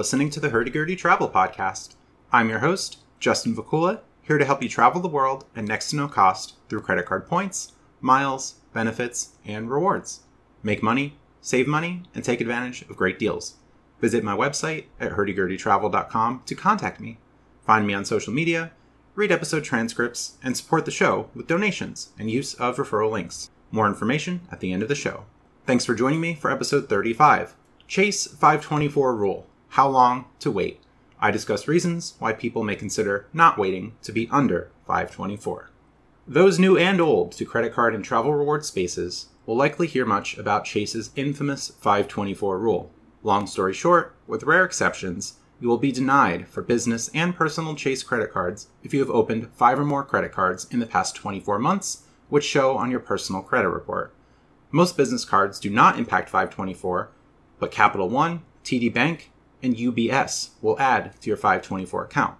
listening to the Hurdy-Gurdy Travel Podcast. I'm your host, Justin Vacula, here to help you travel the world at next to no cost through credit card points, miles, benefits, and rewards. Make money, save money, and take advantage of great deals. Visit my website at hurdygurdytravel.com to contact me. Find me on social media, read episode transcripts, and support the show with donations and use of referral links. More information at the end of the show. Thanks for joining me for episode 35 Chase 524 Rule How Long to Wait. I discuss reasons why people may consider not waiting to be under 524. Those new and old to credit card and travel reward spaces will likely hear much about Chase's infamous 524 rule. Long story short, with rare exceptions, you will be denied for business and personal Chase credit cards if you have opened five or more credit cards in the past 24 months, which show on your personal credit report. Most business cards do not impact 524, but Capital One, TD Bank, and UBS will add to your 524 account.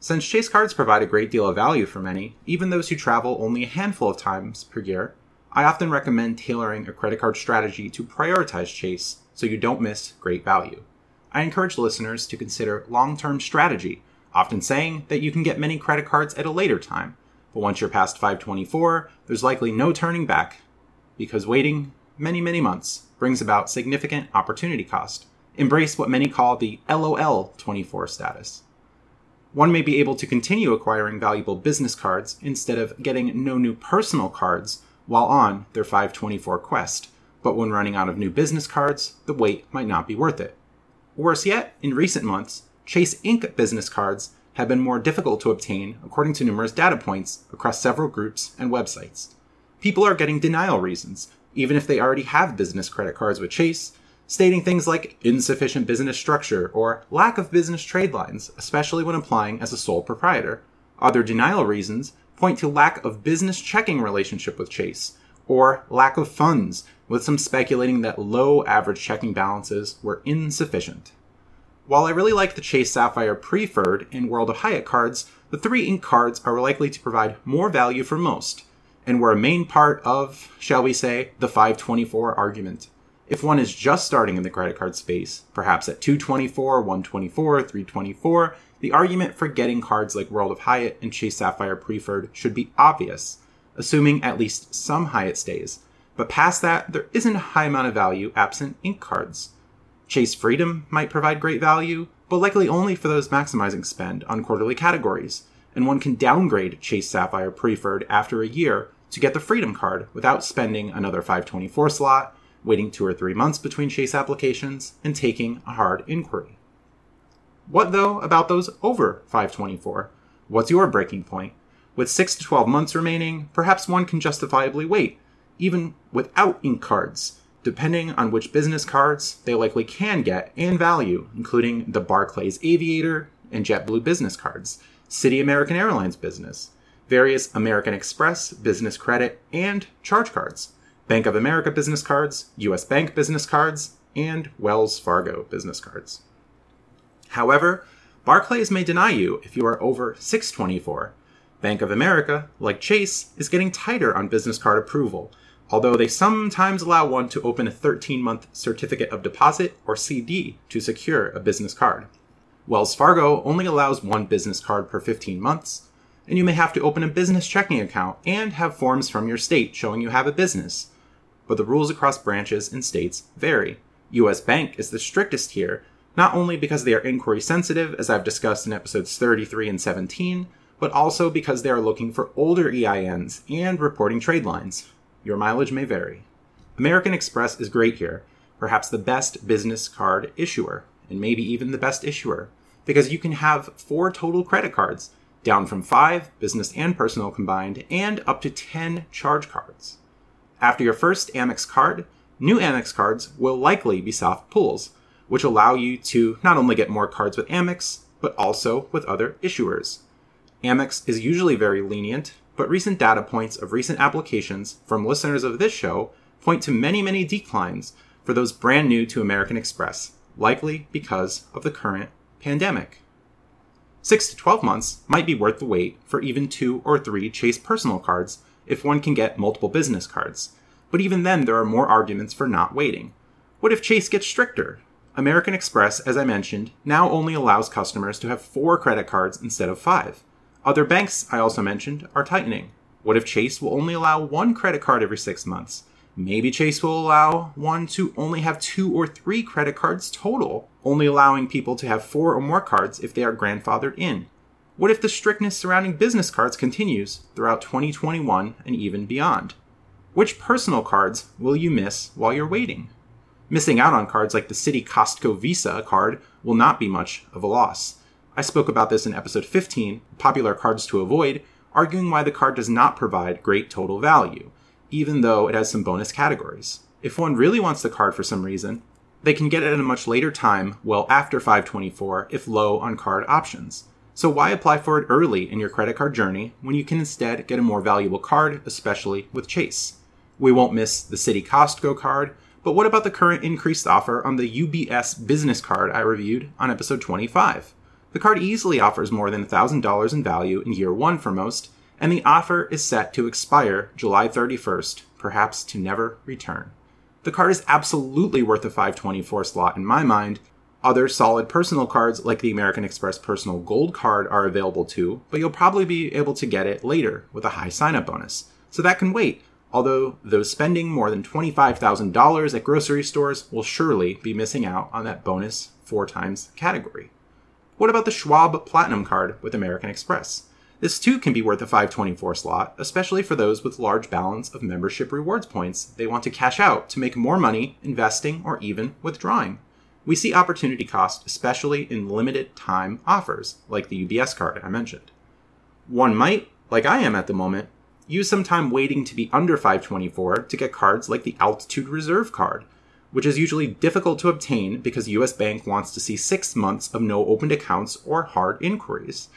Since Chase cards provide a great deal of value for many, even those who travel only a handful of times per year, I often recommend tailoring a credit card strategy to prioritize Chase so you don't miss great value. I encourage listeners to consider long term strategy, often saying that you can get many credit cards at a later time, but once you're past 524, there's likely no turning back because waiting many, many months brings about significant opportunity cost. Embrace what many call the LOL 24 status. One may be able to continue acquiring valuable business cards instead of getting no new personal cards while on their 524 quest, but when running out of new business cards, the wait might not be worth it. Worse yet, in recent months, Chase Ink business cards have been more difficult to obtain according to numerous data points across several groups and websites. People are getting denial reasons, even if they already have business credit cards with Chase, stating things like insufficient business structure or lack of business trade lines, especially when applying as a sole proprietor. Other denial reasons point to lack of business checking relationship with Chase, or lack of funds, with some speculating that low average checking balances were insufficient. While I really like the Chase Sapphire Preferred and World of Hyatt cards, the three ink cards are likely to provide more value for most, and were a main part of, shall we say, the 524 argument. If one is just starting in the credit card space, perhaps at 224, 124, 324, the argument for getting cards like World of Hyatt and Chase Sapphire Preferred should be obvious, assuming at least some Hyatt stays. But past that, there isn't a high amount of value absent ink cards. Chase Freedom might provide great value, but likely only for those maximizing spend on quarterly categories, and one can downgrade Chase Sapphire Preferred after a year to get the Freedom card without spending another 524 slot, waiting two or three months between Chase applications, and taking a hard inquiry. What though about those over 524? What's your breaking point? With 6 to 12 months remaining, perhaps one can justifiably wait, even without ink cards, depending on which business cards they likely can get and value, including the Barclays Aviator and JetBlue business cards, Citi American Airlines business, various American Express business credit and charge cards, Bank of America business cards, US Bank business cards, and Wells Fargo business cards. However, Barclays may deny you if you are over 624. Bank of America, like Chase, is getting tighter on business card approval, although they sometimes allow one to open a 13 month certificate of deposit or CD to secure a business card. Wells Fargo only allows one business card per 15 months, and you may have to open a business checking account and have forms from your state showing you have a business. But the rules across branches and states vary. US Bank is the strictest here, not only because they are inquiry sensitive, as I've discussed in episodes 33 and 17, but also because they are looking for older EINs and reporting trade lines. Your mileage may vary. American Express is great here, perhaps the best business card issuer, and maybe even the best issuer, because you can have four total credit cards down from five, business and personal combined, and up to 10 charge cards. After your first Amex card, new Amex cards will likely be soft pulls, which allow you to not only get more cards with Amex, but also with other issuers. Amex is usually very lenient, but recent data points of recent applications from listeners of this show point to many, many declines for those brand new to American Express, likely because of the current pandemic. 6 to 12 months might be worth the wait for even two or three Chase personal cards if one can get multiple business cards. But even then, there are more arguments for not waiting. What if Chase gets stricter? American Express, as I mentioned, now only allows customers to have four credit cards instead of five. Other banks, I also mentioned, are tightening. What if Chase will only allow one credit card every six months? Maybe Chase will allow one to only have two or three credit cards total, only allowing people to have four or more cards if they are grandfathered in. What if the strictness surrounding business cards continues throughout 2021 and even beyond? Which personal cards will you miss while you're waiting? Missing out on cards like the Citi Costco Visa card will not be much of a loss. I spoke about this in episode 15, Popular Cards to Avoid, arguing why the card does not provide great total value, even though it has some bonus categories. If one really wants the card for some reason, they can get it at a much later time, well after 524, if low on card options. So why apply for it early in your credit card journey when you can instead get a more valuable card, especially with Chase? We won't miss the Citi Costco card, but what about the current increased offer on the UBS business card I reviewed on episode 25? The card easily offers more than $1,000 in value in year one for most, and the offer is set to expire July 31st, perhaps to never return. The card is absolutely worth a 524 slot in my mind. Other solid personal cards like the American Express Personal Gold card are available too, but you'll probably be able to get it later with a high sign up bonus. So that can wait although those spending more than $25,000 at grocery stores will surely be missing out on that bonus four times category. What about the Schwab Platinum card with American Express? This too can be worth a 524 slot, especially for those with large balance of membership rewards points they want to cash out to make more money investing or even withdrawing. We see opportunity cost especially in limited time offers like the UBS card I mentioned. One might, like I am at the moment, use some time waiting to be under 524 to get cards like the Altitude Reserve card, which is usually difficult to obtain because US Bank wants to see six months of no opened accounts or hard inquiries.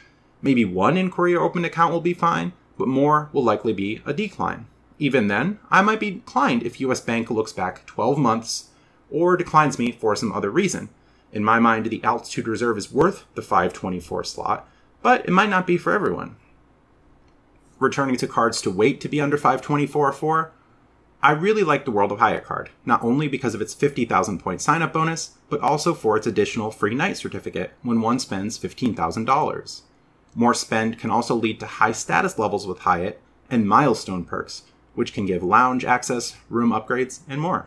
Maybe one inquiry or opened account will be fine, but more will likely be a decline. Even then, I might be declined if US Bank looks back 12 months or declines me for some other reason. In my mind, the Altitude Reserve is worth the 524 slot, but it might not be for everyone returning to cards to wait to be under 524 or 4, I really like the World of Hyatt card, not only because of its 50,000 point sign up bonus, but also for its additional free night certificate when one spends $15,000. More spend can also lead to high status levels with Hyatt and milestone perks, which can give lounge access, room upgrades, and more.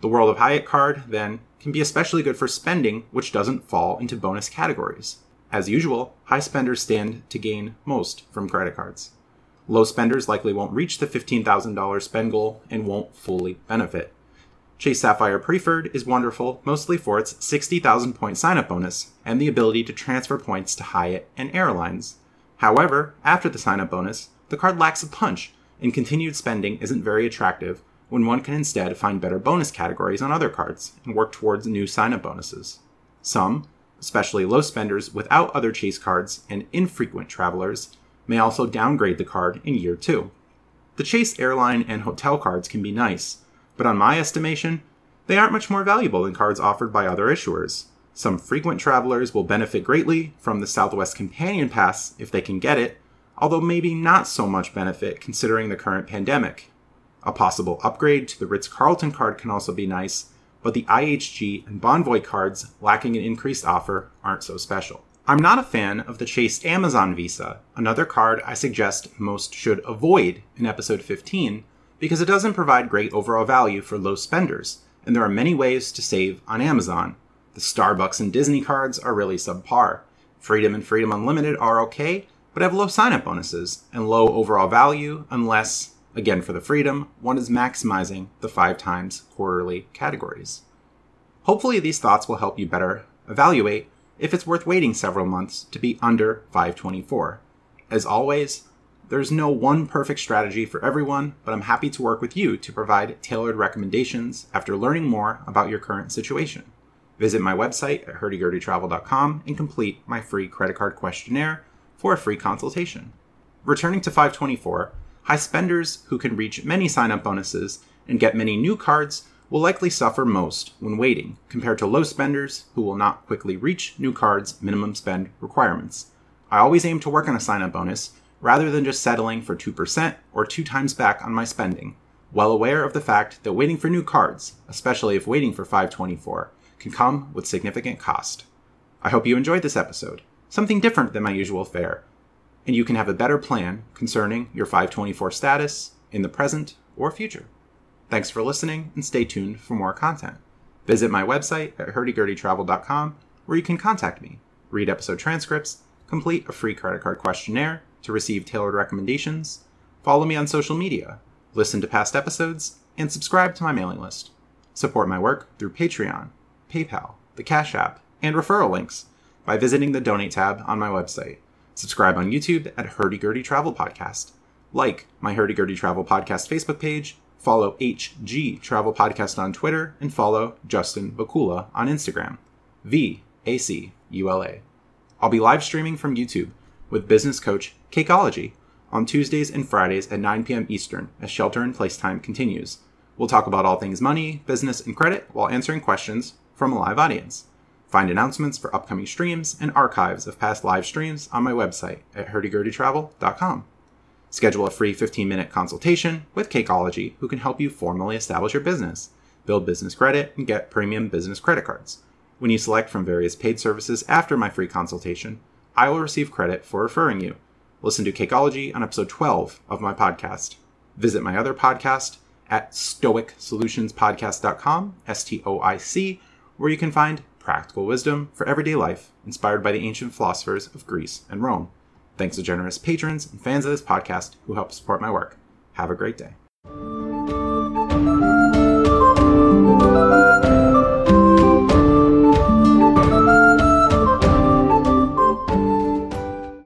The World of Hyatt card, then, can be especially good for spending, which doesn't fall into bonus categories. As usual, high spenders stand to gain most from credit cards. Low spenders likely won't reach the $15,000 spend goal and won't fully benefit. Chase Sapphire Preferred is wonderful mostly for its 60,000 point sign up bonus and the ability to transfer points to Hyatt and airlines. However, after the sign up bonus, the card lacks a punch, and continued spending isn't very attractive when one can instead find better bonus categories on other cards and work towards new sign up bonuses. Some, especially low spenders without other Chase cards and infrequent travelers, may also downgrade the card in year two. The Chase airline and hotel cards can be nice, but on my estimation, they aren't much more valuable than cards offered by other issuers. Some frequent travelers will benefit greatly from the Southwest Companion Pass if they can get it, although maybe not so much benefit considering the current pandemic. A possible upgrade to the Ritz Carlton card can also be nice, but the IHG and Bonvoy cards lacking an increased offer aren't so special. I'm not a fan of the Chase Amazon Visa, another card I suggest most should avoid in episode 15 because it doesn't provide great overall value for low spenders, and there are many ways to save on Amazon. The Starbucks and Disney cards are really subpar. Freedom and Freedom Unlimited are okay, but have low sign up bonuses and low overall value unless, again for the Freedom, one is maximizing the five times quarterly categories. Hopefully, these thoughts will help you better evaluate if it's worth waiting several months to be under 524. As always, there's no one perfect strategy for everyone, but I'm happy to work with you to provide tailored recommendations after learning more about your current situation. Visit my website at hurdygurdytravel.com and complete my free credit card questionnaire for a free consultation. Returning to 524, high spenders who can reach many sign up bonuses and get many new cards will likely suffer most when waiting, compared to low spenders who will not quickly reach new cards' minimum spend requirements. I always aim to work on a sign up bonus rather than just settling for 2% or two times back on my spending, well aware of the fact that waiting for new cards, especially if waiting for 524, can come with significant cost. I hope you enjoyed this episode, something different than my usual fare, and you can have a better plan concerning your 524 status in the present or future. Thanks for listening and stay tuned for more content. Visit my website at hurdygurdytravel.com where you can contact me, read episode transcripts, complete a free credit card questionnaire to receive tailored recommendations, follow me on social media, listen to past episodes, and subscribe to my mailing list. Support my work through Patreon, PayPal, the Cash App, and referral links by visiting the Donate tab on my website. Subscribe on YouTube at Hurdy Gurdy Travel Podcast. Like my Hurdy Gurdy Travel Podcast Facebook page, follow HG Travel Podcast on Twitter, and follow Justin Vacula on Instagram. V A C U L A. I'll be live streaming from YouTube with business coach Cakeology on Tuesdays and Fridays at 9 p.m. Eastern as shelter in place time continues. We'll talk about all things money, business, and credit while answering questions from a live audience. Find announcements for upcoming streams and archives of past live streams on my website at hurdygurdytravel.com. Schedule a free 15 minute consultation with Cakeology, who can help you formally establish your business, build business credit, and get premium business credit cards. When you select from various paid services after my free consultation, I will receive credit for referring you. Listen to Cakeology on episode 12 of my podcast. Visit my other podcast at stoicsolutionspodcast.com, S T O I C, where you can find practical wisdom for everyday life inspired by the ancient philosophers of Greece and Rome. Thanks to generous patrons and fans of this podcast who help support my work. Have a great day.